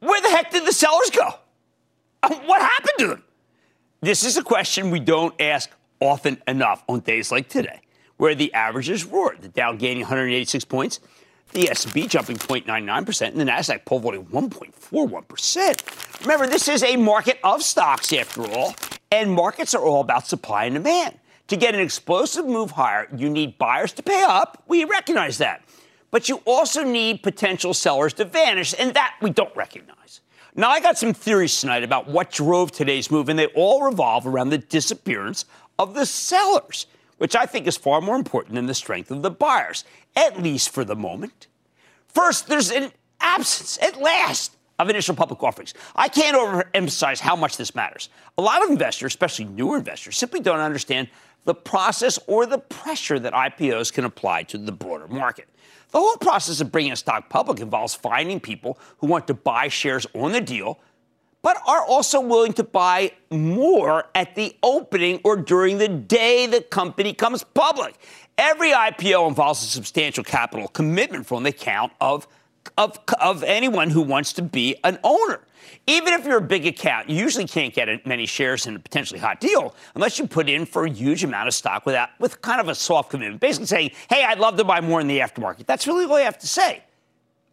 Where the heck did the sellers go? Uh, What happened to them? This is a question we don't ask often enough on days like today, where the averages roared. The Dow gaining 186 points, the S&P jumping 0.99%, and the Nasdaq pole vaulting 1.41%. Remember, this is a market of stocks after all, and markets are all about supply and demand. To get an explosive move higher, you need buyers to pay up. We recognize that. But you also need potential sellers to vanish, and that we don't recognize. Now, I got some theories tonight about what drove today's move, and they all revolve around the disappearance of the sellers, which I think is far more important than the strength of the buyers, at least for the moment. First, there's an absence, at last, of initial public offerings. I can't overemphasize how much this matters. A lot of investors, especially newer investors, simply don't understand the process or the pressure that IPOs can apply to the broader market. The whole process of bringing a stock public involves finding people who want to buy shares on the deal, but are also willing to buy more at the opening or during the day the company comes public. Every IPO involves a substantial capital commitment from the account of, of, of anyone who wants to be an owner. Even if you're a big account, you usually can't get many shares in a potentially hot deal unless you put in for a huge amount of stock without, with kind of a soft commitment. Basically saying, hey, I'd love to buy more in the aftermarket. That's really all you have to say.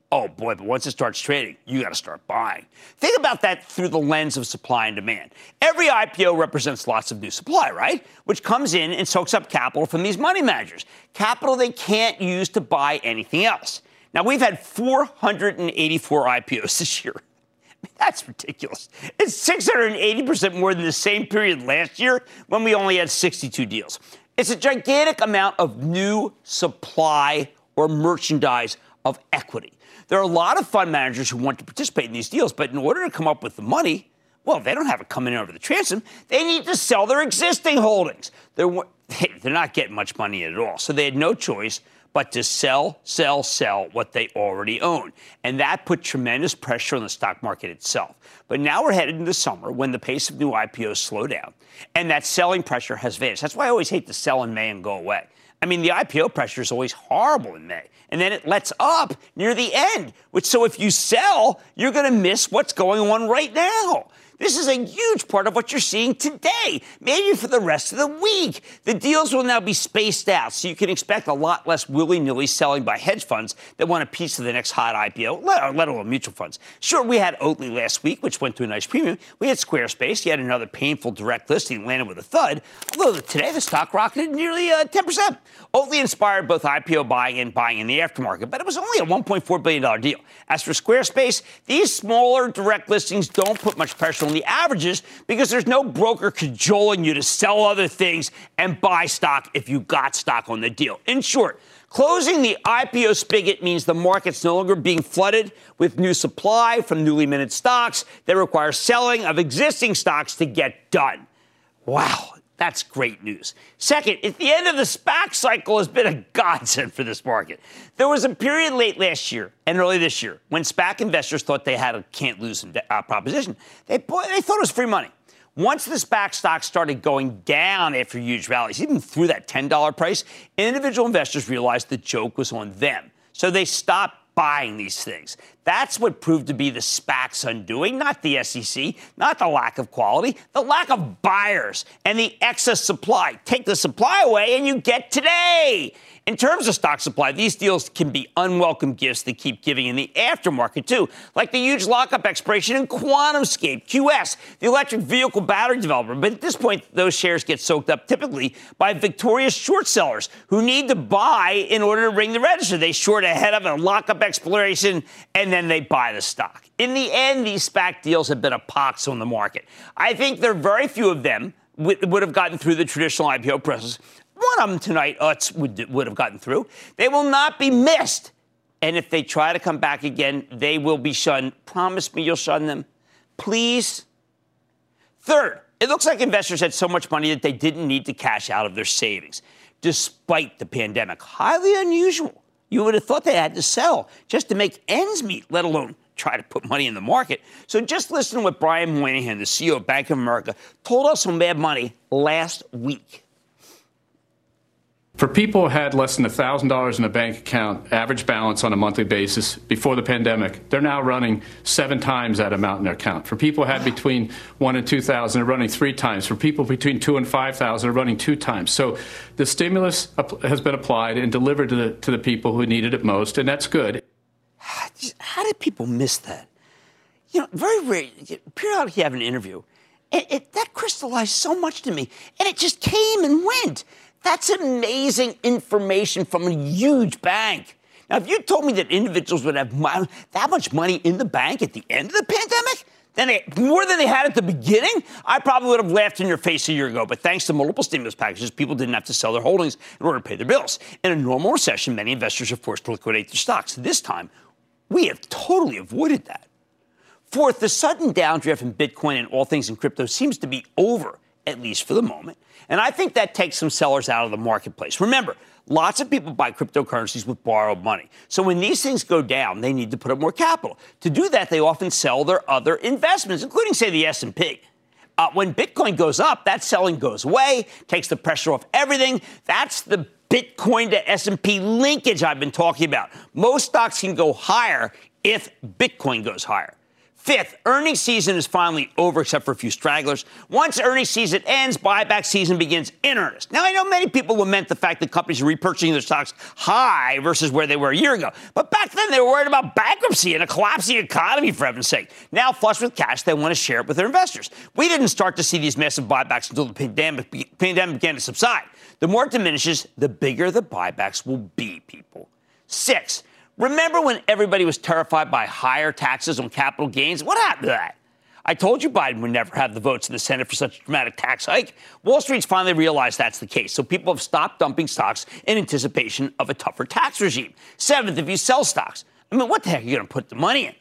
Oh boy, but once it starts trading, you got to start buying. Think about that through the lens of supply and demand. Every IPO represents lots of new supply, right? Which comes in and soaks up capital from these money managers. Capital they can't use to buy anything else. Now, we've had 484 IPOs this year. That's ridiculous. It's 680% more than the same period last year when we only had 62 deals. It's a gigantic amount of new supply or merchandise of equity. There are a lot of fund managers who want to participate in these deals, but in order to come up with the money, well, they don't have it coming in over the transom. They need to sell their existing holdings. They're, they're not getting much money at all. So they had no choice but to sell, sell, sell what they already own. And that put tremendous pressure on the stock market itself. But now we're headed into summer when the pace of new IPOs slow down, and that selling pressure has vanished. That's why I always hate to sell in May and go away. I mean, the IPO pressure is always horrible in May, and then it lets up near the end. Which, so if you sell, you're going to miss what's going on right now. This is a huge part of what you're seeing today, maybe for the rest of the week. The deals will now be spaced out, so you can expect a lot less willy nilly selling by hedge funds that want a piece of the next hot IPO, let, let alone mutual funds. Sure, we had Oatly last week, which went to a nice premium. We had Squarespace, yet another painful direct listing landed with a thud, although today the stock rocketed nearly uh, 10%. Oatly inspired both IPO buying and buying in the aftermarket, but it was only a $1.4 billion deal. As for Squarespace, these smaller direct listings don't put much pressure on the averages because there's no broker cajoling you to sell other things and buy stock if you got stock on the deal. In short, Closing the IPO spigot means the market's no longer being flooded with new supply from newly minted stocks that require selling of existing stocks to get done. Wow, that's great news. Second, at the end of the SPAC cycle has been a godsend for this market. There was a period late last year and early this year when SPAC investors thought they had a can't lose uh, proposition. They, they thought it was free money. Once the SPAC stock started going down after huge rallies, even through that $10 price, individual investors realized the joke was on them. So they stopped buying these things. That's what proved to be the SPAC's undoing, not the SEC, not the lack of quality, the lack of buyers and the excess supply. Take the supply away and you get today. In terms of stock supply, these deals can be unwelcome gifts that keep giving in the aftermarket, too, like the huge lockup expiration in QuantumScape, QS, the electric vehicle battery developer. But at this point, those shares get soaked up typically by victorious short sellers who need to buy in order to ring the register. They short ahead of a lockup expiration and then they buy the stock. In the end, these SPAC deals have been a pox on the market. I think there are very few of them would have gotten through the traditional IPO process. One of them tonight, uh, Utz, would, would have gotten through. They will not be missed. And if they try to come back again, they will be shunned. Promise me you'll shun them. Please? Third, it looks like investors had so much money that they didn't need to cash out of their savings, despite the pandemic. Highly unusual. You would have thought they had to sell just to make ends meet, let alone try to put money in the market. So just listen to what Brian Moynihan, the CEO of Bank of America, told us on Mad Money last week. For people who had less than $1,000 in a bank account, average balance on a monthly basis before the pandemic, they're now running seven times that amount in their account. For people who had between one and 2,000, they're running three times. For people between two and 5,000, they're running two times. So the stimulus has been applied and delivered to the, to the people who needed it most, and that's good. How did people miss that? You know, very rare, periodically have an interview. It, it, that crystallized so much to me, and it just came and went. That's amazing information from a huge bank. Now, if you told me that individuals would have that much money in the bank at the end of the pandemic, then they, more than they had at the beginning, I probably would have laughed in your face a year ago. But thanks to multiple stimulus packages, people didn't have to sell their holdings in order to pay their bills. In a normal recession, many investors are forced to liquidate their stocks. This time, we have totally avoided that. Fourth, the sudden downdraft in Bitcoin and all things in crypto seems to be over, at least for the moment. And I think that takes some sellers out of the marketplace. Remember, lots of people buy cryptocurrencies with borrowed money. So when these things go down, they need to put up more capital. To do that, they often sell their other investments, including say the S&P. Uh, when Bitcoin goes up, that selling goes away, takes the pressure off everything. That's the Bitcoin to S&P linkage I've been talking about. Most stocks can go higher if Bitcoin goes higher. Fifth, earnings season is finally over, except for a few stragglers. Once earnings season ends, buyback season begins in earnest. Now, I know many people lament the fact that companies are repurchasing their stocks high versus where they were a year ago. But back then, they were worried about bankruptcy and a collapsing economy, for heaven's sake. Now, flush with cash, they want to share it with their investors. We didn't start to see these massive buybacks until the pandemic, pandemic began to subside. The more it diminishes, the bigger the buybacks will be, people. Six, Remember when everybody was terrified by higher taxes on capital gains? What happened to that? I told you Biden would never have the votes in the Senate for such a dramatic tax hike. Wall Street's finally realized that's the case, so people have stopped dumping stocks in anticipation of a tougher tax regime. Seventh, if you sell stocks, I mean, what the heck are you going to put the money in?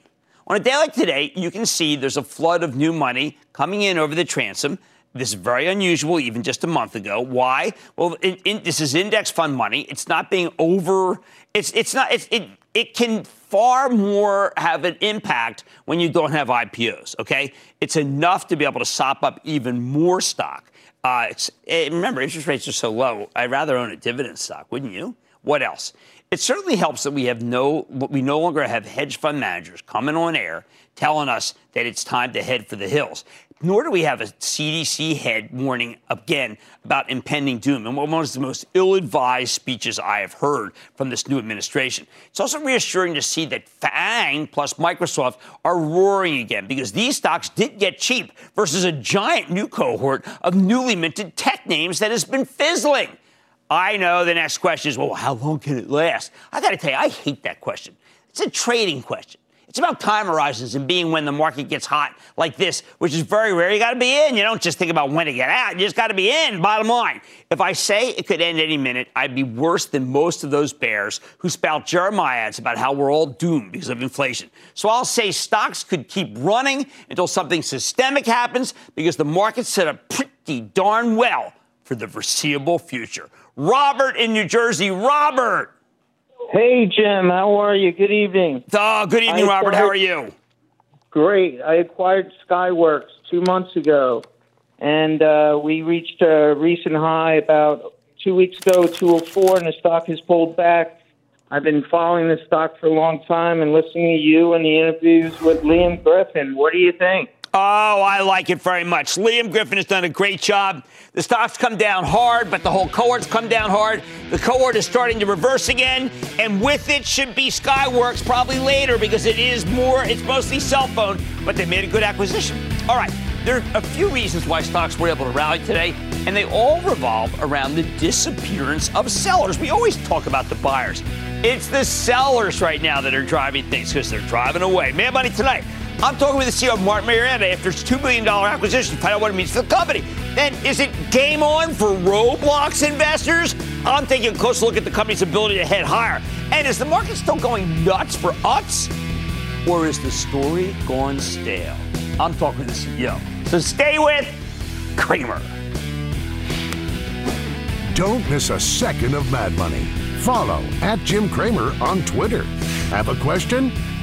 On a day like today, you can see there's a flood of new money coming in over the transom. This is very unusual, even just a month ago. Why? Well, in, in, this is index fund money. It's not being over. It's it's not. It's, it it can far more have an impact when you don't have IPOs. Okay, it's enough to be able to sop up even more stock. Uh, it, remember, interest rates are so low. I'd rather own a dividend stock, wouldn't you? What else? It certainly helps that we have no, we no longer have hedge fund managers coming on air telling us that it's time to head for the hills nor do we have a CDC head warning again about impending doom. And one of the most ill advised speeches I have heard from this new administration. It's also reassuring to see that FANG plus Microsoft are roaring again because these stocks did get cheap versus a giant new cohort of newly minted tech names that has been fizzling. I know the next question is, well, how long can it last? I got to tell you, I hate that question. It's a trading question. It's about time horizons and being when the market gets hot like this, which is very rare. You got to be in. You don't just think about when to get out. You just got to be in. Bottom line. If I say it could end any minute, I'd be worse than most of those bears who spout Jeremiads about how we're all doomed because of inflation. So I'll say stocks could keep running until something systemic happens because the market's set up pretty darn well for the foreseeable future. Robert in New Jersey. Robert. Hey, Jim. How are you? Good evening. Oh, good evening, Robert. How are you? Great. I acquired Skyworks two months ago, and uh, we reached a recent high about two weeks ago, 204, and the stock has pulled back. I've been following the stock for a long time and listening to you and the interviews with Liam Griffin. What do you think? Oh, I like it very much. Liam Griffin has done a great job. The stocks come down hard, but the whole cohort's come down hard. The cohort is starting to reverse again, and with it should be Skyworks probably later because it is more, it's mostly cell phone, but they made a good acquisition. All right, there are a few reasons why stocks were able to rally today, and they all revolve around the disappearance of sellers. We always talk about the buyers. It's the sellers right now that are driving things because they're driving away. Mad Money tonight. I'm talking with the CEO of Martin Marietta after its $2 billion acquisition to find out what it means for the company. Then, is it game on for Roblox investors? I'm taking a close look at the company's ability to head higher. And is the market still going nuts for Utz? Or is the story gone stale? I'm talking to the CEO. So stay with Cramer. Don't miss a second of Mad Money. Follow at Jim Cramer on Twitter. Have a question?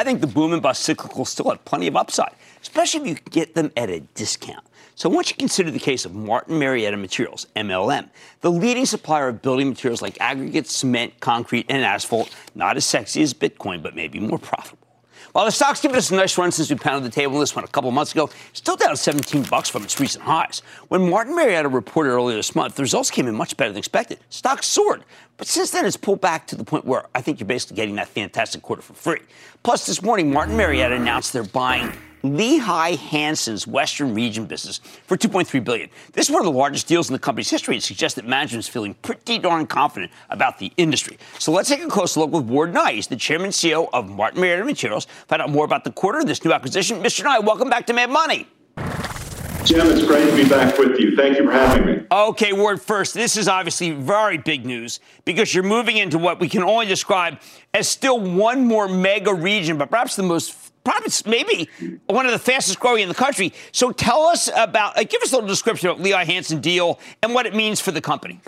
I think the boom and bust cyclical still have plenty of upside, especially if you get them at a discount. So once you consider the case of Martin Marietta Materials, MLM, the leading supplier of building materials like aggregate, cement, concrete, and asphalt, not as sexy as Bitcoin, but maybe more profitable. While the stock's given us a nice run since we pounded the table on this one a couple months ago, still down 17 bucks from its recent highs. When Martin Marietta reported earlier this month, the results came in much better than expected. Stock soared, but since then it's pulled back to the point where I think you're basically getting that fantastic quarter for free. Plus, this morning, Martin Marietta announced they're buying Lehigh Hanson's Western Region business for 2.3 billion. This is one of the largest deals in the company's history and suggests that management is feeling pretty darn confident about the industry. So let's take a closer look with Ward Nye, He's the chairman and CEO of Martin Marietta Materials. Find out more about the quarter, this new acquisition. Mr. Nye, welcome back to Mad Money. Jim, it's great to be back with you. Thank you for having me. Okay, Ward, first, this is obviously very big news because you're moving into what we can only describe as still one more mega region, but perhaps the most probably maybe one of the fastest growing in the country. So tell us about, uh, give us a little description of Lehigh Hanson deal and what it means for the company.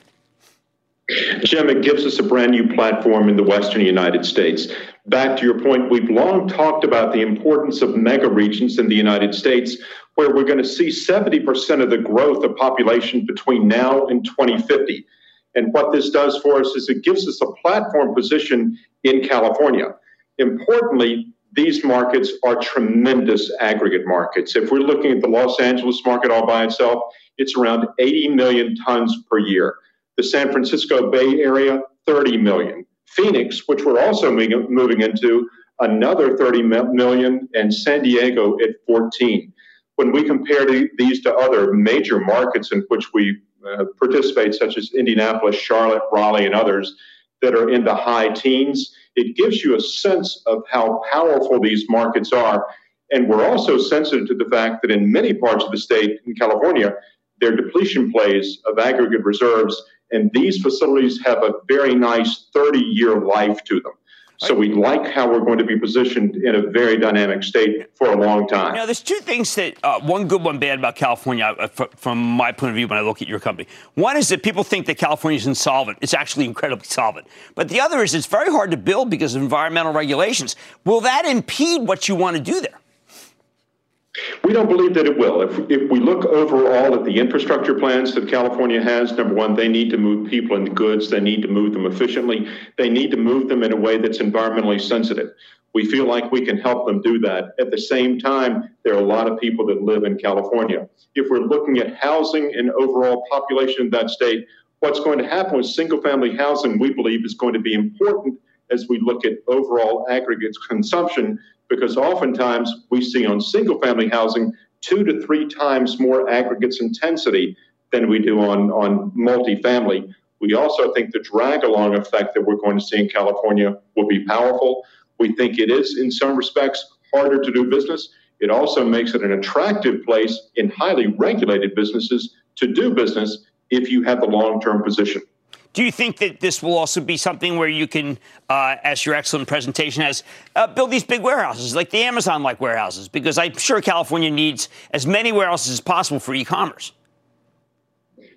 Jim, it gives us a brand new platform in the Western United States. Back to your point, we've long talked about the importance of mega regions in the United States, where we're going to see 70% of the growth of population between now and 2050. And what this does for us is it gives us a platform position in California. Importantly, these markets are tremendous aggregate markets. If we're looking at the Los Angeles market all by itself, it's around 80 million tons per year. The San Francisco Bay Area, 30 million. Phoenix, which we're also moving into, another 30 million, and San Diego at 14. When we compare these to other major markets in which we uh, participate, such as Indianapolis, Charlotte, Raleigh, and others, that are in the high teens, it gives you a sense of how powerful these markets are. And we're also sensitive to the fact that in many parts of the state, in California, there are depletion plays of aggregate reserves, and these facilities have a very nice 30 year life to them. So we like how we're going to be positioned in a very dynamic state for a long time. Now, there's two things that uh, one good, one bad about California uh, from my point of view when I look at your company. One is that people think that California is insolvent. It's actually incredibly solvent. But the other is it's very hard to build because of environmental regulations. Will that impede what you want to do there? We don't believe that it will. If, if we look overall at the infrastructure plans that California has, number one, they need to move people and goods. They need to move them efficiently. They need to move them in a way that's environmentally sensitive. We feel like we can help them do that. At the same time, there are a lot of people that live in California. If we're looking at housing and overall population in that state, what's going to happen with single family housing, we believe, is going to be important as we look at overall aggregates consumption because oftentimes we see on single family housing two to three times more aggregates intensity than we do on, on multifamily. We also think the drag along effect that we're going to see in California will be powerful. We think it is, in some respects, harder to do business. It also makes it an attractive place in highly regulated businesses to do business if you have the long term position. Do you think that this will also be something where you can, uh, as your excellent presentation has, uh, build these big warehouses like the Amazon like warehouses? Because I'm sure California needs as many warehouses as possible for e commerce.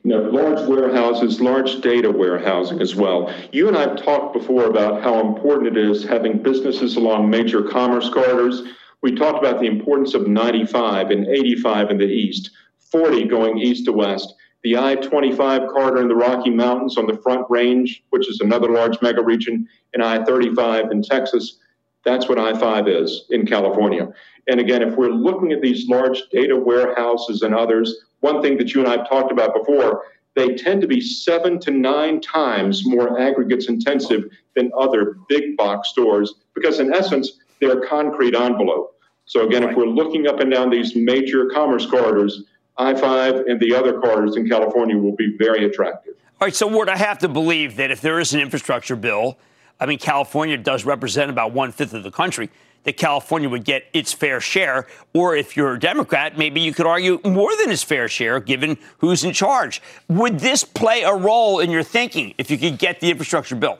You large warehouses, large data warehousing as well. You and I have talked before about how important it is having businesses along major commerce corridors. We talked about the importance of 95 and 85 in the east, 40 going east to west the I-25 corridor in the Rocky Mountains on the Front Range, which is another large mega region, and I-35 in Texas. That's what I-5 is in California. And again, if we're looking at these large data warehouses and others, one thing that you and I have talked about before, they tend to be seven to nine times more aggregates intensive than other big box stores because, in essence, they're concrete envelope. So again, if we're looking up and down these major commerce corridors, I 5 and the other corridors in California will be very attractive. All right, so Ward, I have to believe that if there is an infrastructure bill, I mean, California does represent about one fifth of the country, that California would get its fair share. Or if you're a Democrat, maybe you could argue more than its fair share, given who's in charge. Would this play a role in your thinking if you could get the infrastructure bill?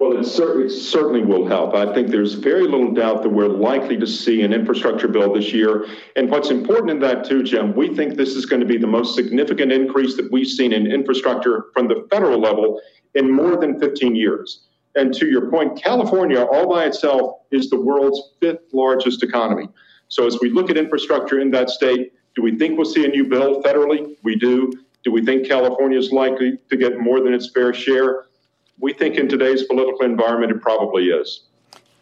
Well, it, cer- it, certainly will help. I think there's very little doubt that we're likely to see an infrastructure bill this year. And what's important in that, too, Jim, we think this is going to be the most significant increase that we've seen in infrastructure from the federal level in more than 15 years. And to your point, California all by itself is the world's fifth largest economy. So as we look at infrastructure in that state, do we think we'll see a new bill federally? We do. Do we think California is likely to get more than its fair share? We think in today's political environment it probably is.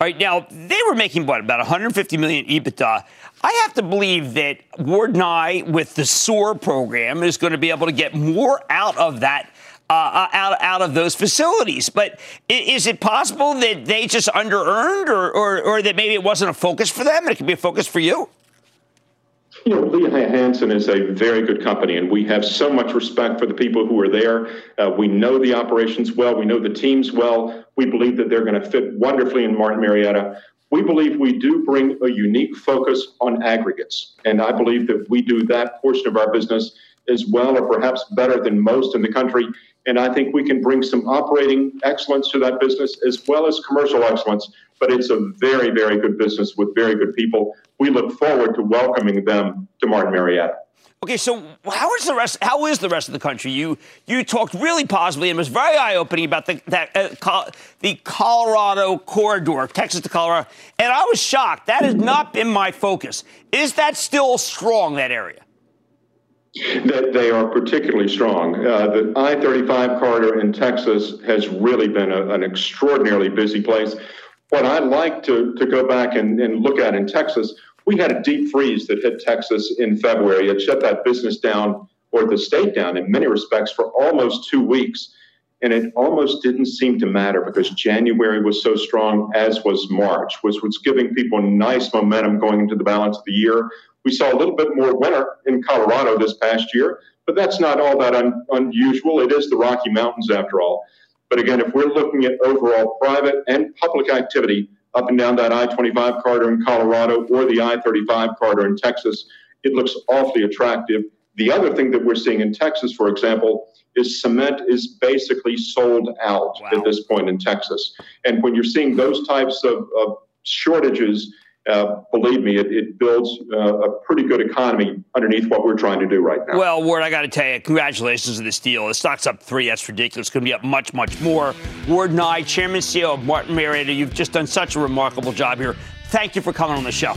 All right, now they were making what about 150 million EBITDA. I have to believe that Ward Nye with the SOAR program is going to be able to get more out of that. Uh, uh out out of those facilities, but is it possible that they just under earned, or, or or that maybe it wasn't a focus for them, and it could be a focus for you? You know, Lehigh Hanson is a very good company, and we have so much respect for the people who are there. Uh, we know the operations well, we know the teams well. We believe that they're going to fit wonderfully in Martin Marietta. We believe we do bring a unique focus on aggregates, and I believe that we do that portion of our business as well, or perhaps better than most in the country. And I think we can bring some operating excellence to that business as well as commercial excellence. But it's a very, very good business with very good people. We look forward to welcoming them to Martin Marietta. Okay, so how is the rest? How is the rest of the country? You you talked really positively and was very eye opening about the that uh, the Colorado corridor, Texas to Colorado, and I was shocked. That has not been my focus. Is that still strong? That area? That they are particularly strong. Uh, the I 35 corridor in Texas has really been a, an extraordinarily busy place. What I'd like to, to go back and, and look at in Texas, we had a deep freeze that hit Texas in February. It shut that business down or the state down in many respects for almost two weeks. And it almost didn't seem to matter because January was so strong, as was March, which was giving people nice momentum going into the balance of the year. We saw a little bit more winter in Colorado this past year, but that's not all that un- unusual. It is the Rocky Mountains after all. But again, if we're looking at overall private and public activity up and down that I 25 corridor in Colorado or the I 35 corridor in Texas, it looks awfully attractive. The other thing that we're seeing in Texas, for example, is cement is basically sold out wow. at this point in Texas. And when you're seeing those types of, of shortages, uh, believe me, it, it builds uh, a pretty good economy underneath what we're trying to do right now. Well, Ward, I got to tell you, congratulations on this deal. The stock's up three. That's ridiculous. It's going to be up much, much more. Ward Nye, Chairman CEO of Martin Marietta, you've just done such a remarkable job here. Thank you for coming on the show.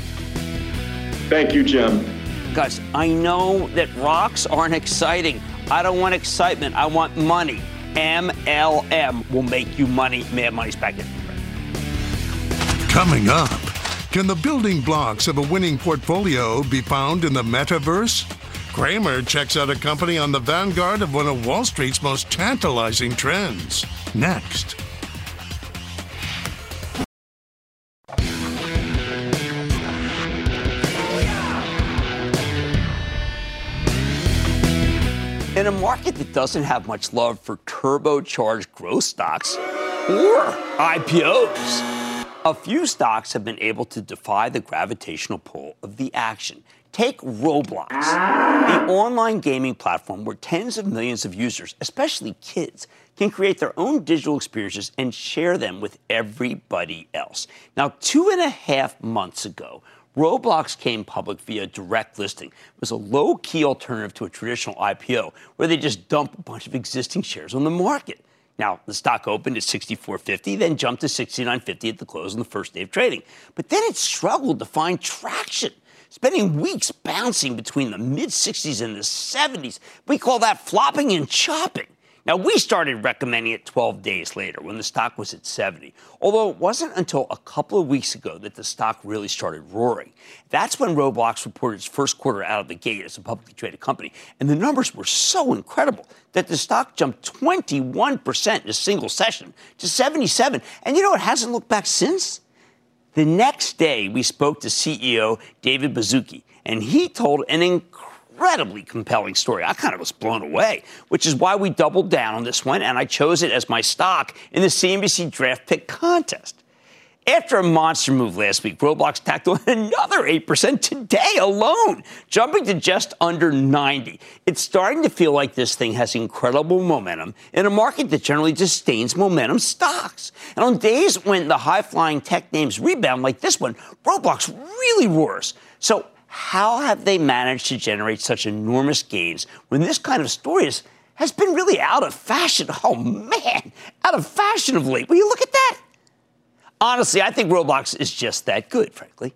Thank you, Jim. Guys, I know that rocks aren't exciting. I don't want excitement. I want money. MLM will make you money. Mad Money's back in. Coming up. Can the building blocks of a winning portfolio be found in the metaverse? Cramer checks out a company on the vanguard of one of Wall Street's most tantalizing trends. Next. In a market that doesn't have much love for turbocharged growth stocks or IPOs, a few stocks have been able to defy the gravitational pull of the action. Take Roblox, the online gaming platform where tens of millions of users, especially kids, can create their own digital experiences and share them with everybody else. Now, two and a half months ago, Roblox came public via direct listing. It was a low key alternative to a traditional IPO where they just dump a bunch of existing shares on the market. Now, the stock opened at 64.50, then jumped to 69.50 at the close on the first day of trading. But then it struggled to find traction, spending weeks bouncing between the mid 60s and the 70s. We call that flopping and chopping. Now, we started recommending it 12 days later when the stock was at 70, although it wasn't until a couple of weeks ago that the stock really started roaring. That's when Roblox reported its first quarter out of the gate as a publicly traded company, and the numbers were so incredible that the stock jumped 21% in a single session to 77. And you know, it hasn't looked back since. The next day, we spoke to CEO David Baszucki, and he told an incredible incredibly compelling story. I kind of was blown away, which is why we doubled down on this one, and I chose it as my stock in the CNBC draft pick contest. After a monster move last week, Roblox tacked on another 8% today alone, jumping to just under 90. It's starting to feel like this thing has incredible momentum in a market that generally disdains momentum stocks. And on days when the high flying tech names rebound like this one, Roblox really roars. So, how have they managed to generate such enormous gains when this kind of story is, has been really out of fashion? Oh man, out of fashion of late. Will you look at that? Honestly, I think Roblox is just that good, frankly.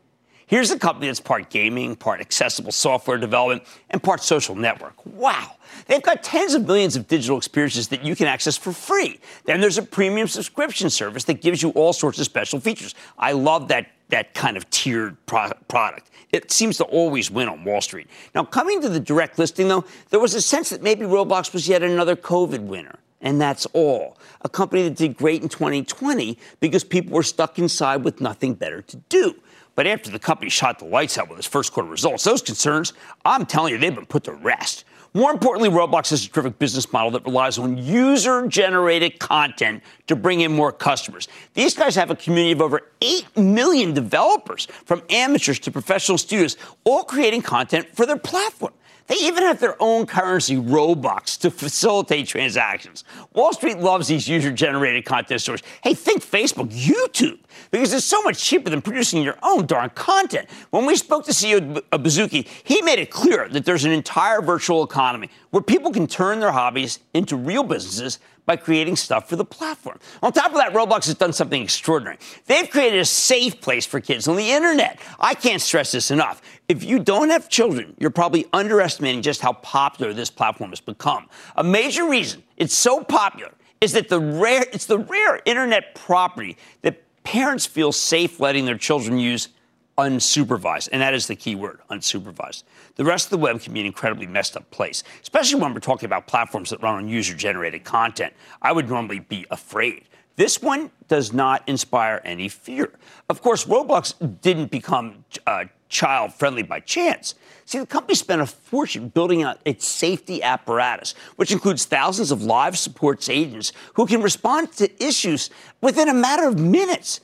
Here's a company that's part gaming, part accessible software development, and part social network. Wow. They've got tens of millions of digital experiences that you can access for free. Then there's a premium subscription service that gives you all sorts of special features. I love that, that kind of tiered pro- product. It seems to always win on Wall Street. Now, coming to the direct listing, though, there was a sense that maybe Roblox was yet another COVID winner and that's all. A company that did great in 2020 because people were stuck inside with nothing better to do. But after the company shot the lights out with its first quarter results, those concerns, I'm telling you, they've been put to rest. More importantly, Roblox has a terrific business model that relies on user generated content to bring in more customers. These guys have a community of over 8 million developers, from amateurs to professional studios, all creating content for their platform. They even have their own currency, Robux, to facilitate transactions. Wall Street loves these user generated content stores. Hey, think Facebook, YouTube, because it's so much cheaper than producing your own darn content. When we spoke to CEO of Baszucki, he made it clear that there's an entire virtual economy where people can turn their hobbies into real businesses by creating stuff for the platform. On top of that, Roblox has done something extraordinary. They've created a safe place for kids on the internet. I can't stress this enough. If you don't have children, you're probably underestimating just how popular this platform has become. A major reason it's so popular is that the rare it's the rare internet property that parents feel safe letting their children use unsupervised. And that is the key word, unsupervised. The rest of the web can be an incredibly messed up place, especially when we're talking about platforms that run on user generated content. I would normally be afraid. This one does not inspire any fear. Of course, Roblox didn't become uh, child friendly by chance. See, the company spent a fortune building out its safety apparatus, which includes thousands of live supports agents who can respond to issues within a matter of minutes.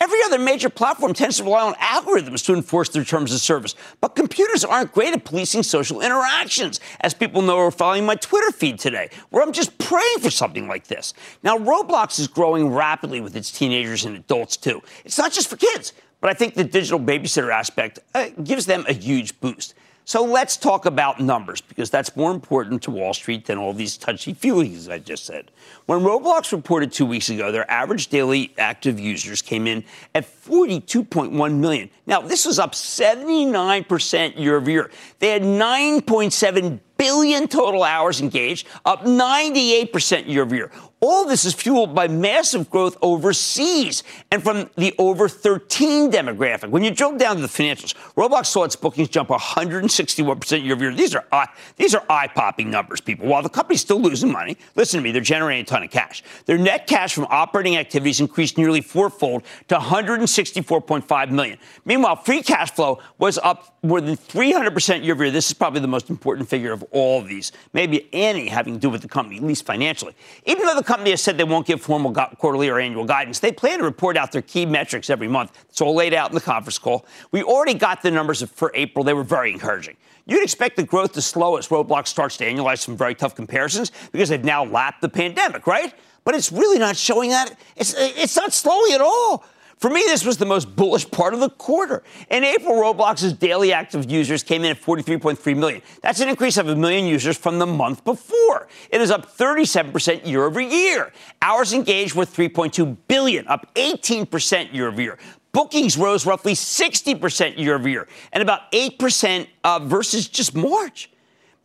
Every other major platform tends to rely on algorithms to enforce their terms of service. But computers aren't great at policing social interactions, as people know are following my Twitter feed today, where I'm just praying for something like this. Now, Roblox is growing rapidly with its teenagers and adults, too. It's not just for kids, but I think the digital babysitter aspect uh, gives them a huge boost. So let's talk about numbers because that's more important to Wall Street than all these touchy feelings I just said. When Roblox reported two weeks ago, their average daily active users came in at 42.1 million. Now, this was up 79% year over year. They had 9.7 billion total hours engaged, up 98% year over year. All this is fueled by massive growth overseas and from the over 13 demographic. When you drill down to the financials, Roblox saw its bookings jump 161% year over year. These are uh, these are eye-popping numbers, people. While the company's still losing money, listen to me, they're generating a ton of cash. Their net cash from operating activities increased nearly fourfold to 164.5 million. Meanwhile, free cash flow was up more than 300% year over year. This is probably the most important figure of all of these, maybe any having to do with the company, at least financially. Even though the company has said they won't give formal quarterly or annual guidance, they plan to report out their key metrics every month. It's all laid out in the conference call. We already got the numbers for April. They were very encouraging. You'd expect the growth to slow as Roblox starts to annualize some very tough comparisons because they've now lapped the pandemic, right? But it's really not showing that. It's, it's not slowing at all. For me, this was the most bullish part of the quarter. In April, Roblox's daily active users came in at 43.3 million. That's an increase of a million users from the month before. It is up 37% year over year. Hours engaged were 3.2 billion, up 18% year over year. Bookings rose roughly 60% year over year, and about 8% uh, versus just March.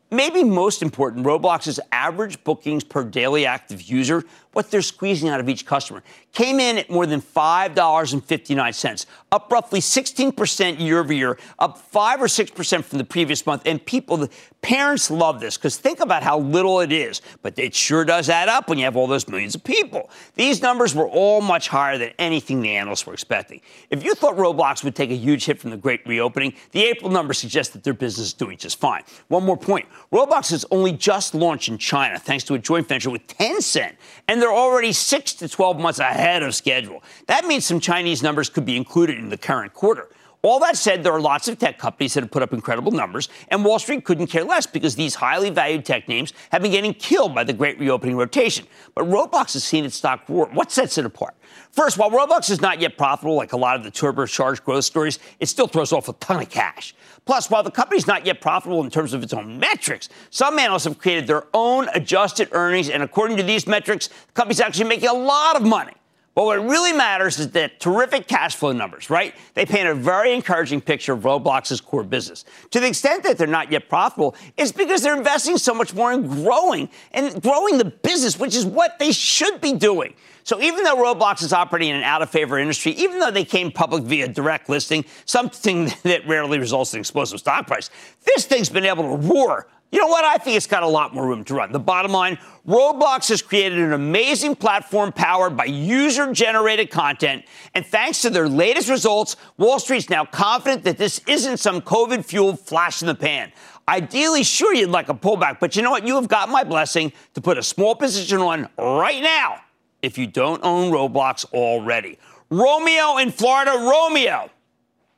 maybe most important, Roblox's average bookings per daily active user, what they're squeezing out of each customer, came in at more than $5.59, up roughly 16% year over year, up 5 or 6% from the previous month. And people, the parents love this because think about how little it is, but it sure does add up when you have all those millions of people. These numbers were all much higher than anything the analysts were expecting. If you thought Roblox would take a huge hit from the great reopening, the April numbers suggest that their business is doing just fine. One more point Roblox has only just launched in China thanks to a joint venture with Tencent, and they're already 6 to 12 months ahead of schedule. That means some Chinese numbers could be included in the current quarter. All that said, there are lots of tech companies that have put up incredible numbers, and Wall Street couldn't care less because these highly valued tech names have been getting killed by the great reopening rotation. But Roblox has seen its stock roar. What sets it apart? First, while Roblox is not yet profitable like a lot of the turbocharged growth stories, it still throws off a ton of cash. Plus, while the company's not yet profitable in terms of its own metrics, some analysts have created their own adjusted earnings, and according to these metrics, the company's actually making a lot of money. But what really matters is the terrific cash flow numbers, right? They paint a very encouraging picture of Roblox's core business. To the extent that they're not yet profitable, it's because they're investing so much more in growing and growing the business, which is what they should be doing. So even though Roblox is operating in an out of favor industry, even though they came public via direct listing, something that rarely results in explosive stock price, this thing's been able to roar you know what? I think it's got a lot more room to run. The bottom line Roblox has created an amazing platform powered by user generated content. And thanks to their latest results, Wall Street's now confident that this isn't some COVID fueled flash in the pan. Ideally, sure, you'd like a pullback, but you know what? You have got my blessing to put a small position on right now if you don't own Roblox already. Romeo in Florida, Romeo.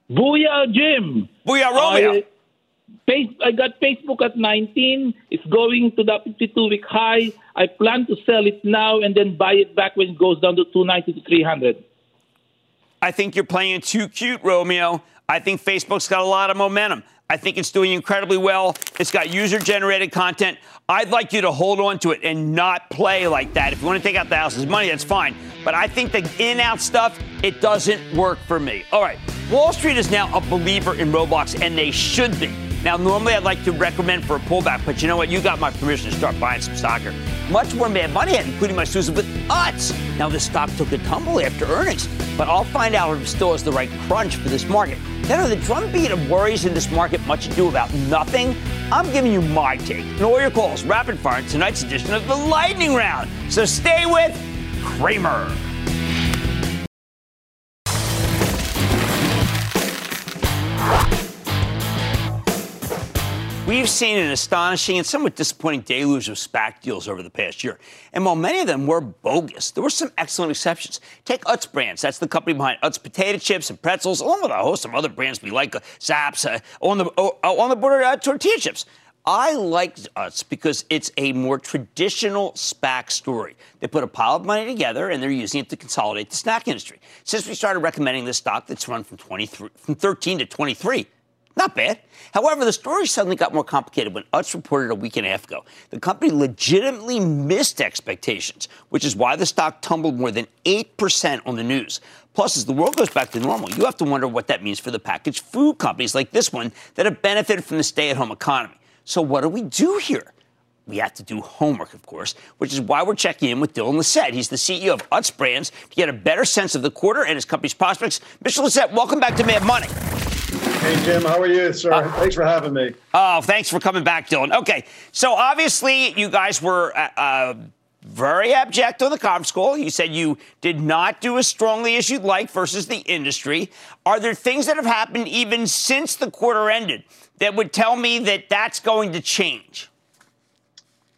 Booyah, Jim. Booyah, Romeo. I- I got Facebook at 19. It's going to the 52 week high. I plan to sell it now and then buy it back when it goes down to 290 to 300. I think you're playing too cute, Romeo. I think Facebook's got a lot of momentum. I think it's doing incredibly well. It's got user generated content. I'd like you to hold on to it and not play like that. If you want to take out the house's money, that's fine. But I think the in out stuff, it doesn't work for me. All right. Wall Street is now a believer in Roblox, and they should be. Now, normally I'd like to recommend for a pullback, but you know what? You got my permission to start buying some stock. Much more mad money, including my Susan with Utz. Now, this stock took a tumble after earnings, but I'll find out if it still has the right crunch for this market. Then, on the drumbeat of worries in this market, much ado about nothing, I'm giving you my take and all your calls rapid fire in tonight's edition of the Lightning Round. So stay with Cramer. We've seen an astonishing and somewhat disappointing deluge of SPAC deals over the past year. And while many of them were bogus, there were some excellent exceptions. Take Utz Brands. That's the company behind Utz potato chips and pretzels, along with a host of other brands we like, uh, Zapp's, uh, on, the, uh, on the border uh, tortilla chips. I like Utz because it's a more traditional SPAC story. They put a pile of money together and they're using it to consolidate the snack industry. Since we started recommending this stock that's run from 23, from 13 to 23, not bad. However, the story suddenly got more complicated when Utz reported a week and a half ago. The company legitimately missed expectations, which is why the stock tumbled more than 8% on the news. Plus, as the world goes back to normal, you have to wonder what that means for the packaged food companies like this one that have benefited from the stay at home economy. So, what do we do here? We have to do homework, of course, which is why we're checking in with Dylan Lissette. He's the CEO of Utz Brands to get a better sense of the quarter and his company's prospects. Mr. Lissette, welcome back to Mad Money. Hey, Jim, how are you, sir? Uh, thanks for having me. Oh, thanks for coming back, Dylan. Okay, so obviously you guys were uh, uh, very abject on the conference call. You said you did not do as strongly as you'd like versus the industry. Are there things that have happened even since the quarter ended that would tell me that that's going to change?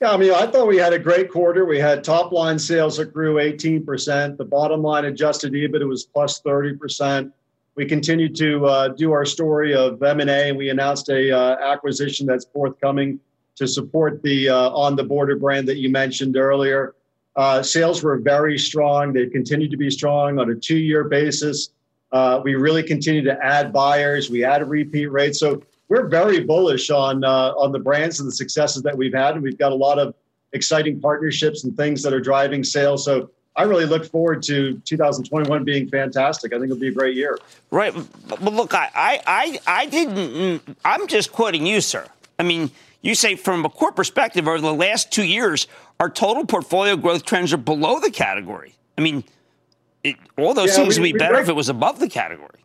Yeah, I mean, I thought we had a great quarter. We had top line sales that grew 18%. The bottom line adjusted EBIT was plus 30% we continue to uh, do our story of M&A, we announced a uh, acquisition that's forthcoming to support the uh, on the border brand that you mentioned earlier. Uh, sales were very strong. They continue to be strong on a two-year basis. Uh, we really continue to add buyers. We add a repeat rate. So we're very bullish on on the brands and the successes that we've had, and we've got a lot of exciting partnerships and things that are driving sales. So I really look forward to 2021 being fantastic. I think it'll be a great year. Right. But look, I, I, I, didn't, I'm just quoting you, sir. I mean, you say from a core perspective, over the last two years, our total portfolio growth trends are below the category. I mean, it, all those yeah, seems to be better break, if it was above the category.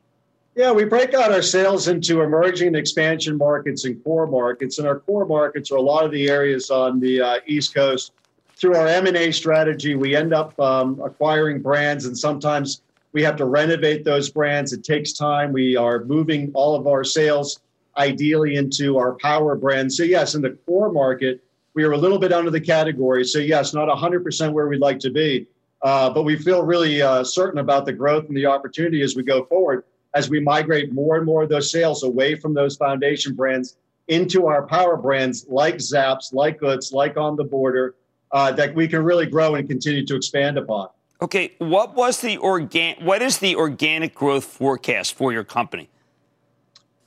Yeah, we break out our sales into emerging and expansion markets and core markets, and our core markets are a lot of the areas on the uh, East Coast. Through our M&A strategy, we end up um, acquiring brands, and sometimes we have to renovate those brands. It takes time. We are moving all of our sales ideally into our power brands. So yes, in the core market, we are a little bit under the category. So yes, not 100% where we'd like to be, uh, but we feel really uh, certain about the growth and the opportunity as we go forward as we migrate more and more of those sales away from those foundation brands into our power brands like Zapp's, like Goods, like On the Border, uh, that we can really grow and continue to expand upon. Okay, what was the organ? What is the organic growth forecast for your company?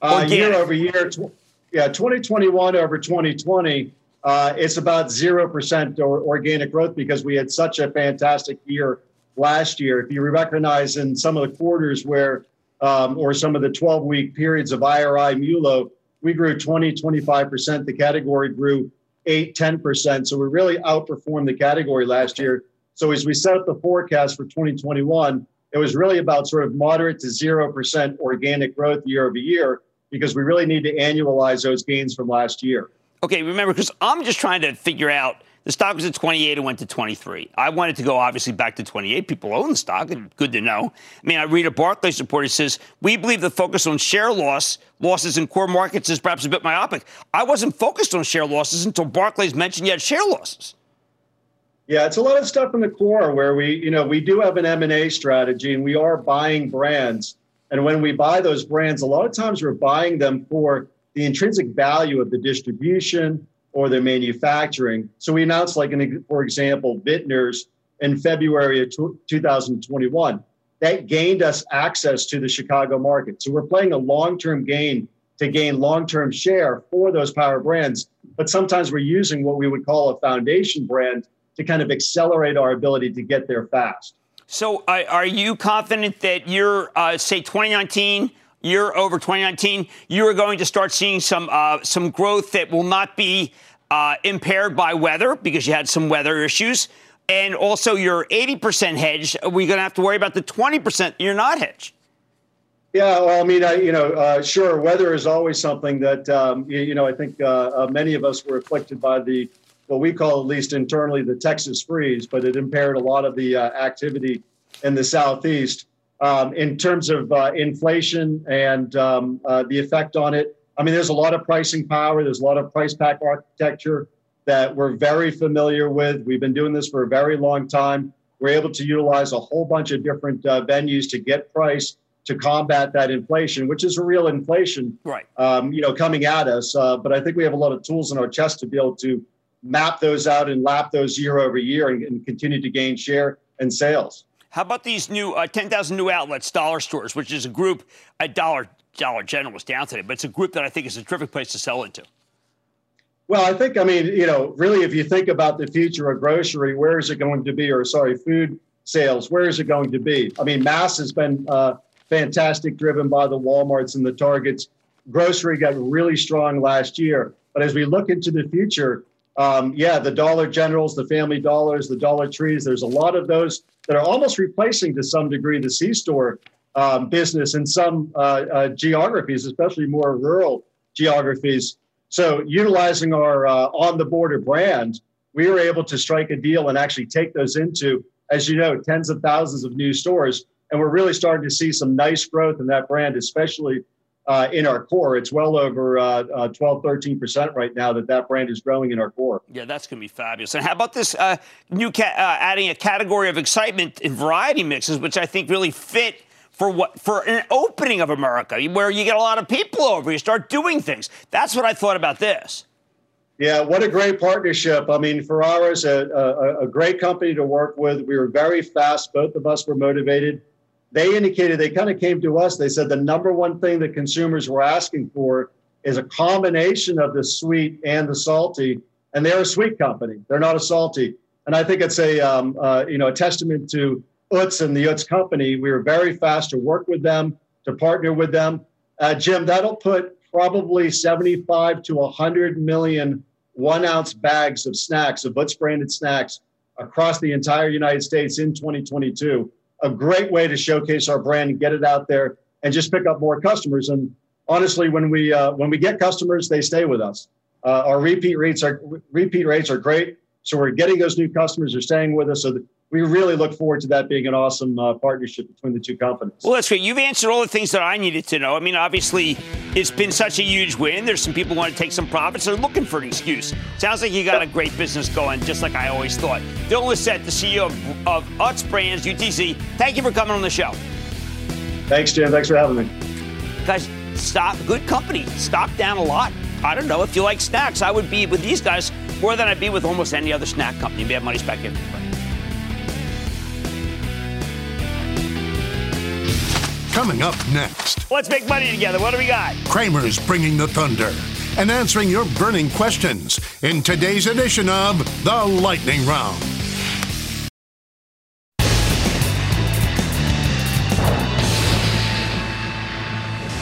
Uh, year over year, tw- yeah, 2021 over 2020, uh, it's about zero percent organic growth because we had such a fantastic year last year. If you recognize in some of the quarters where um, or some of the 12 week periods of IRI MULO, we grew 20, 25%. The category grew 8, 10%. So we really outperformed the category last year. So as we set up the forecast for 2021, it was really about sort of moderate to 0% organic growth year over year because we really need to annualize those gains from last year. Okay, remember, because I'm just trying to figure out the stock was at 28 and went to 23. I wanted to go obviously back to 28. People own the stock, and good to know. I mean, I read a Barclays report. It says we believe the focus on share loss losses in core markets is perhaps a bit myopic. I wasn't focused on share losses until Barclays mentioned you had share losses. Yeah, it's a lot of stuff in the core where we, you know, we do have an M&A strategy and we are buying brands. And when we buy those brands, a lot of times we're buying them for the intrinsic value of the distribution, or their manufacturing. So we announced, like, an, for example, Vitner's in February of 2021. That gained us access to the Chicago market. So we're playing a long term game to gain long term share for those power brands. But sometimes we're using what we would call a foundation brand to kind of accelerate our ability to get there fast. So uh, are you confident that you're, uh, say, 2019? Year over 2019, you are going to start seeing some uh, some growth that will not be uh, impaired by weather because you had some weather issues, and also you're 80% hedged. Are we going to have to worry about the 20% you're not hedged? Yeah, well, I mean, I, you know, uh, sure, weather is always something that um, you, you, know. I think uh, uh, many of us were afflicted by the what we call, at least internally, the Texas freeze, but it impaired a lot of the uh, activity in the southeast. Um, in terms of uh, inflation and um, uh, the effect on it, I mean, there's a lot of pricing power. There's a lot of price pack architecture that we're very familiar with. We've been doing this for a very long time. We're able to utilize a whole bunch of different uh, venues to get price to combat that inflation, which is a real inflation, right? Um, you know, coming at us. Uh, but I think we have a lot of tools in our chest to be able to map those out and lap those year over year and, and continue to gain share and sales. How about these new uh, 10,000 new outlets, dollar stores, which is a group, a dollar Dollar General was down today, but it's a group that I think is a terrific place to sell into. Well, I think, I mean, you know, really, if you think about the future of grocery, where is it going to be? Or, sorry, food sales, where is it going to be? I mean, mass has been uh, fantastic, driven by the Walmarts and the Targets. Grocery got really strong last year. But as we look into the future, um, yeah, the Dollar Generals, the Family Dollars, the Dollar Trees, there's a lot of those that are almost replacing to some degree the C store um, business in some uh, uh, geographies, especially more rural geographies. So, utilizing our uh, on the border brand, we were able to strike a deal and actually take those into, as you know, tens of thousands of new stores. And we're really starting to see some nice growth in that brand, especially uh, in our core. It's well over uh, uh, 12, 13% right now that that brand is growing in our core. Yeah, that's going to be fabulous. And how about this uh, new ca- uh, adding a category of excitement in variety mixes, which I think really fit for what for an opening of America where you get a lot of people over, you start doing things. That's what I thought about this. Yeah, what a great partnership. I mean, Ferrara's, a, a, a great company to work with. We were very fast. Both of us were motivated. They indicated they kind of came to us. They said the number one thing that consumers were asking for is a combination of the sweet and the salty. And they're a sweet company. They're not a salty. And I think it's a um, uh, you know a testament to Utz and the Utz company. We were very fast to work with them, to partner with them. Uh, Jim, that'll put probably 75 to 100 million one ounce bags of snacks, of Utz branded snacks across the entire United States in 2022. A great way to showcase our brand and get it out there and just pick up more customers. And honestly, when we uh, when we get customers, they stay with us. Uh, our repeat rates are repeat rates are great. So we're getting those new customers. They're staying with us. So we really look forward to that being an awesome uh, partnership between the two companies. Well, that's great. You've answered all the things that I needed to know. I mean, obviously, it's been such a huge win. There's some people who want to take some profits. They're looking for an excuse. Sounds like you got a great business going, just like I always thought. Dylan Lissette, the CEO of, of Utz Brands, UTZ, thank you for coming on the show. Thanks, Jim. Thanks for having me. Guys, stock, good company. Stock down a lot. I don't know. If you like snacks, I would be with these guys more than I'd be with almost any other snack company. Mad Money's back in. Coming up next. Let's make money together. What do we got? Cramer's bringing the thunder and answering your burning questions in today's edition of The Lightning Round.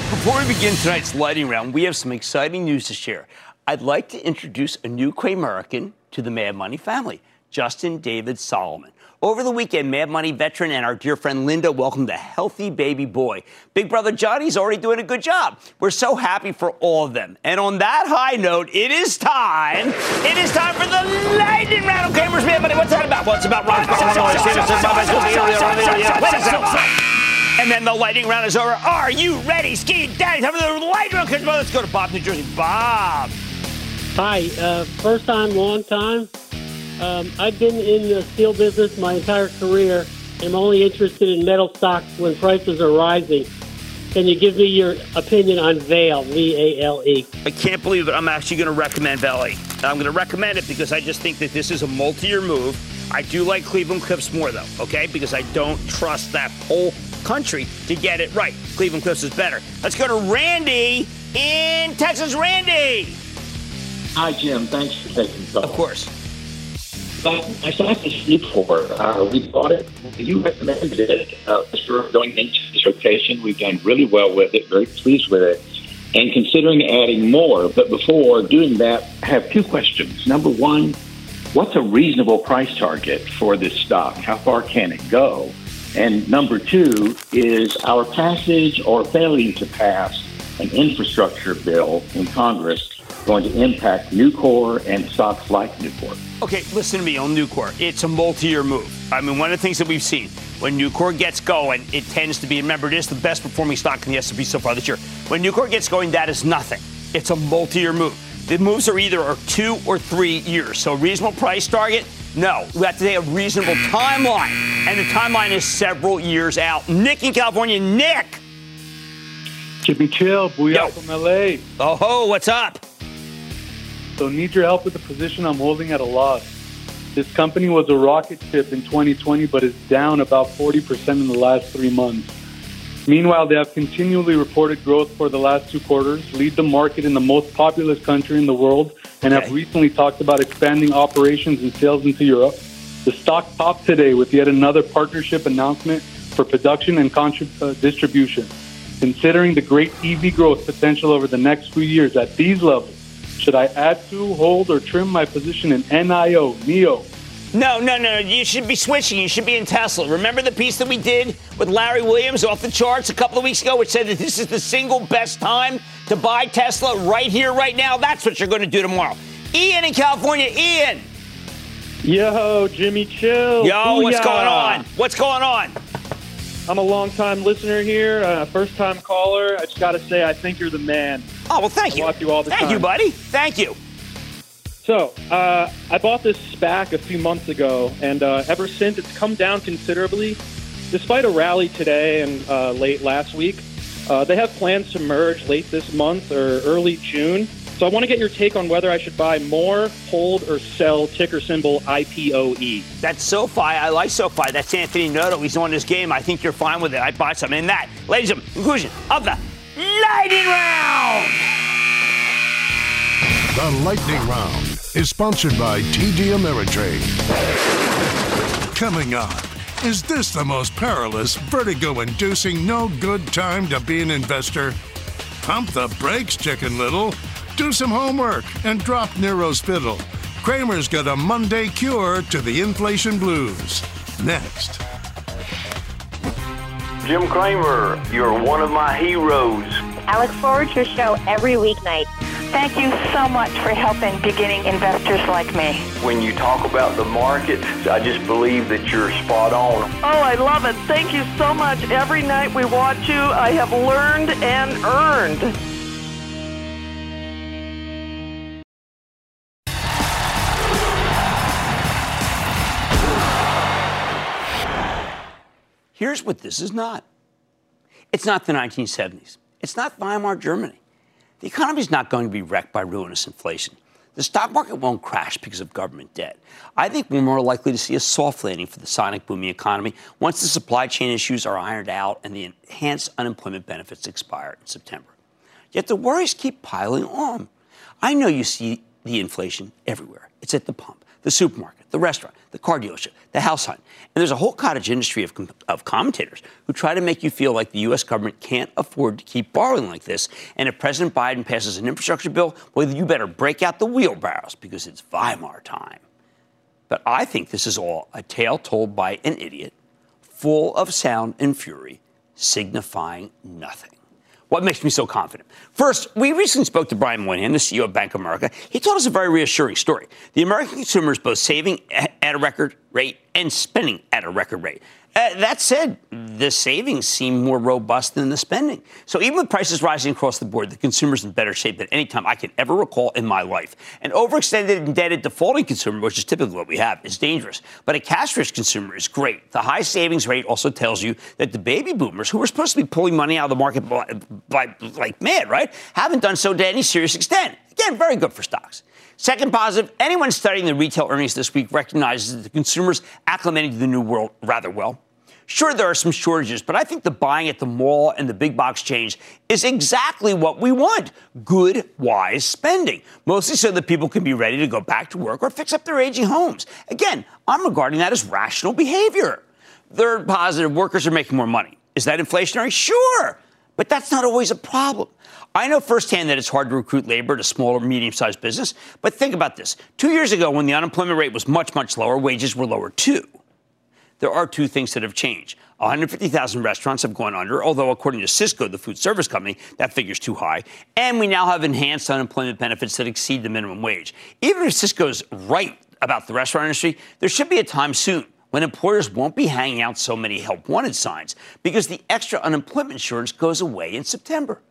Before we begin tonight's lightning round, we have some exciting news to share. I'd like to introduce a new Cramerican to the Mad Money family, Justin David Solomon. Over the weekend, Mad Money veteran and our dear friend Linda welcomed a healthy baby boy. Big brother Johnny's already doing a good job. We're so happy for all of them. And on that high note, it is time. It is time for the lightning round. Okay, where's Mad Money? What's that about? Well, it's about Ron and then the lightning round is over. Are you ready, Ski Daddy? Time for the lightning round. Let's go to Bob, New Jersey. Bob. Hi, uh, first time, long time. Um, I've been in the steel business my entire career. I'm only interested in metal stocks when prices are rising. Can you give me your opinion on Vale, V A L E? I can't believe it. I'm actually going to recommend Vale. I'm going to recommend it because I just think that this is a multi year move. I do like Cleveland Cliffs more, though, okay? Because I don't trust that whole country to get it right. Cleveland Cliffs is better. Let's go to Randy in Texas. Randy! Hi, Jim. Thanks for taking the call. Of course. I stock is Nucor. Uh, we bought it. You recommended it. Uh, we're going into this rotation. We've done really well with it. Very pleased with it, and considering adding more. But before doing that, I have two questions. Number one, what's a reasonable price target for this stock? How far can it go? And number two is our passage or failing to pass an infrastructure bill in Congress going to impact Nucor and stocks like Nucor. Okay, listen to me on Nucor. It's a multi-year move. I mean, one of the things that we've seen when Nucor gets going, it tends to be. Remember, it is the best performing stock in the S&P so far this year. When Nucor gets going, that is nothing. It's a multi-year move. The moves are either are two or three years. So, reasonable price target. No, we have to take a reasonable timeline, and the timeline is several years out. Nick in California, Nick. Jimmy Chill, booyah from LA. Oh ho, what's up? So need your help with the position I'm holding at a loss. This company was a rocket ship in 2020, but is down about 40% in the last three months. Meanwhile, they have continually reported growth for the last two quarters, lead the market in the most populous country in the world, and okay. have recently talked about expanding operations and sales into Europe. The stock popped today with yet another partnership announcement for production and contrib- uh, distribution. Considering the great EV growth potential over the next few years at these levels, should I add to, hold, or trim my position in NIO, NEO? No, no, no. You should be switching. You should be in Tesla. Remember the piece that we did with Larry Williams off the charts a couple of weeks ago, which said that this is the single best time to buy Tesla right here, right now? That's what you're going to do tomorrow. Ian in California. Ian. Yo, Jimmy Chill. Yo, Booyah. what's going on? What's going on? I'm a long time listener here, uh, first time caller. I just got to say, I think you're the man. Oh, well, thank I you. Watch you all the thank time. you, buddy. Thank you. So, uh, I bought this SPAC a few months ago, and uh, ever since it's come down considerably. Despite a rally today and uh, late last week, uh, they have plans to merge late this month or early June. So I want to get your take on whether I should buy more, hold, or sell ticker symbol IPOE. That's SoFi. I like SoFi. That's Anthony Noto. He's on this game. I think you're fine with it. I'd buy some in that. Ladies and gentlemen, conclusion of the Lightning Round. The Lightning Round is sponsored by TD Ameritrade. Coming up, is this the most perilous, vertigo inducing, no good time to be an investor? Pump the brakes, Chicken Little. Do some homework and drop Nero's fiddle. Cramer's got a Monday cure to the inflation blues. Next. Jim Cramer, you're one of my heroes. I look forward to your show every weeknight. Thank you so much for helping beginning investors like me. When you talk about the market, I just believe that you're spot on. Oh, I love it. Thank you so much. Every night we watch you, I have learned and earned. Here's what this is not it's not the 1970s, it's not Weimar Germany. The economy is not going to be wrecked by ruinous inflation. The stock market won't crash because of government debt. I think we're more likely to see a soft landing for the sonic booming economy once the supply chain issues are ironed out and the enhanced unemployment benefits expire in September. Yet the worries keep piling on. I know you see the inflation everywhere. It's at the pump, the supermarket, the restaurant, the car dealership, the house hunt. And there's a whole cottage industry of, of commentators who try to make you feel like the U.S. government can't afford to keep borrowing like this. And if President Biden passes an infrastructure bill, well, you better break out the wheelbarrows because it's Weimar time. But I think this is all a tale told by an idiot, full of sound and fury, signifying nothing. What makes me so confident? First, we recently spoke to Brian Moynihan, the CEO of Bank of America. He told us a very reassuring story. The American consumer is both saving at a record rate and spending at a record rate. Uh, that said, the savings seem more robust than the spending. So even with prices rising across the board, the consumer's in better shape than any time I can ever recall in my life. An overextended, indebted, defaulting consumer, which is typically what we have, is dangerous. But a cash-rich consumer is great. The high savings rate also tells you that the baby boomers, who were supposed to be pulling money out of the market by, by like mad, right, haven't done so to any serious extent. Again, very good for stocks. Second positive, anyone studying the retail earnings this week recognizes that the consumers acclimating to the new world rather well. Sure, there are some shortages, but I think the buying at the mall and the big box change is exactly what we want good, wise spending, mostly so that people can be ready to go back to work or fix up their aging homes. Again, I'm regarding that as rational behavior. Third positive, workers are making more money. Is that inflationary? Sure, but that's not always a problem. I know firsthand that it's hard to recruit labor to small or medium sized business, but think about this. Two years ago, when the unemployment rate was much, much lower, wages were lower too. There are two things that have changed. 150,000 restaurants have gone under, although according to Sysco, the food service company, that figure's too high. And we now have enhanced unemployment benefits that exceed the minimum wage. Even if Sysco's right about the restaurant industry, there should be a time soon when employers won't be hanging out so many help wanted signs because the extra unemployment insurance goes away in September.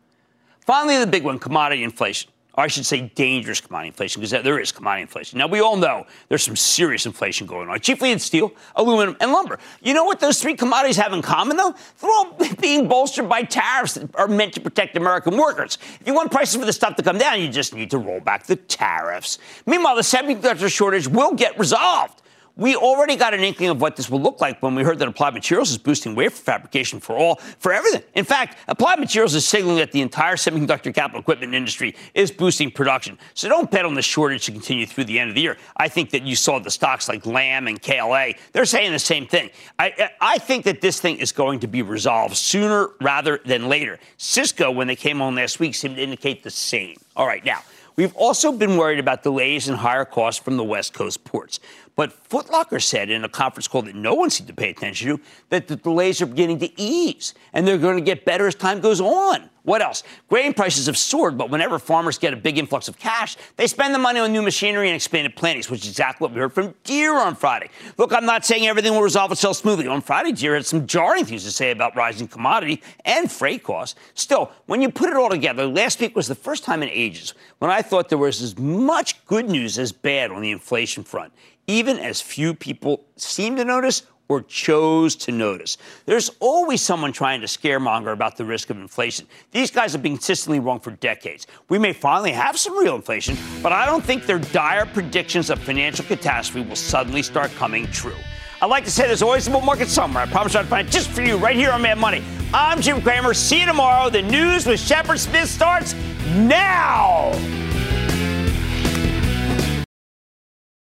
Finally, the big one commodity inflation I should say dangerous commodity inflation, because there is commodity inflation. Now, we all know there's some serious inflation going on, chiefly in steel, aluminum, and lumber. You know what those three commodities have in common, though? They're all being bolstered by tariffs that are meant to protect American workers. If you want prices for the stuff to come down, you just need to roll back the tariffs. Meanwhile, the semiconductor shortage will get resolved. We already got an inkling of what this will look like when we heard that Applied Materials is boosting wafer fabrication for all, for everything. In fact, Applied Materials is signaling that the entire semiconductor capital equipment industry is boosting production. So don't bet on the shortage to continue through the end of the year. I think that you saw the stocks like Lam and KLA. They're saying the same thing. I, I think that this thing is going to be resolved sooner rather than later. Cisco, when they came on last week, seemed to indicate the same. All right, now. We've also been worried about delays and higher costs from the West Coast ports. But Footlocker said in a conference call that no one seemed to pay attention to that the delays are beginning to ease and they're going to get better as time goes on. What else? Grain prices have soared, but whenever farmers get a big influx of cash, they spend the money on new machinery and expanded plantings, which is exactly what we heard from Deere on Friday. Look, I'm not saying everything will resolve itself smoothly. On Friday, Deere had some jarring things to say about rising commodity and freight costs. Still, when you put it all together, last week was the first time in ages when I thought there was as much good news as bad on the inflation front even as few people seem to notice or chose to notice. There's always someone trying to scaremonger about the risk of inflation. These guys have been consistently wrong for decades. We may finally have some real inflation, but I don't think their dire predictions of financial catastrophe will suddenly start coming true. I like to say there's always a bull market somewhere. I promise I'll find it just for you right here on Mad Money. I'm Jim Cramer. See you tomorrow. The news with Shepard Smith starts now.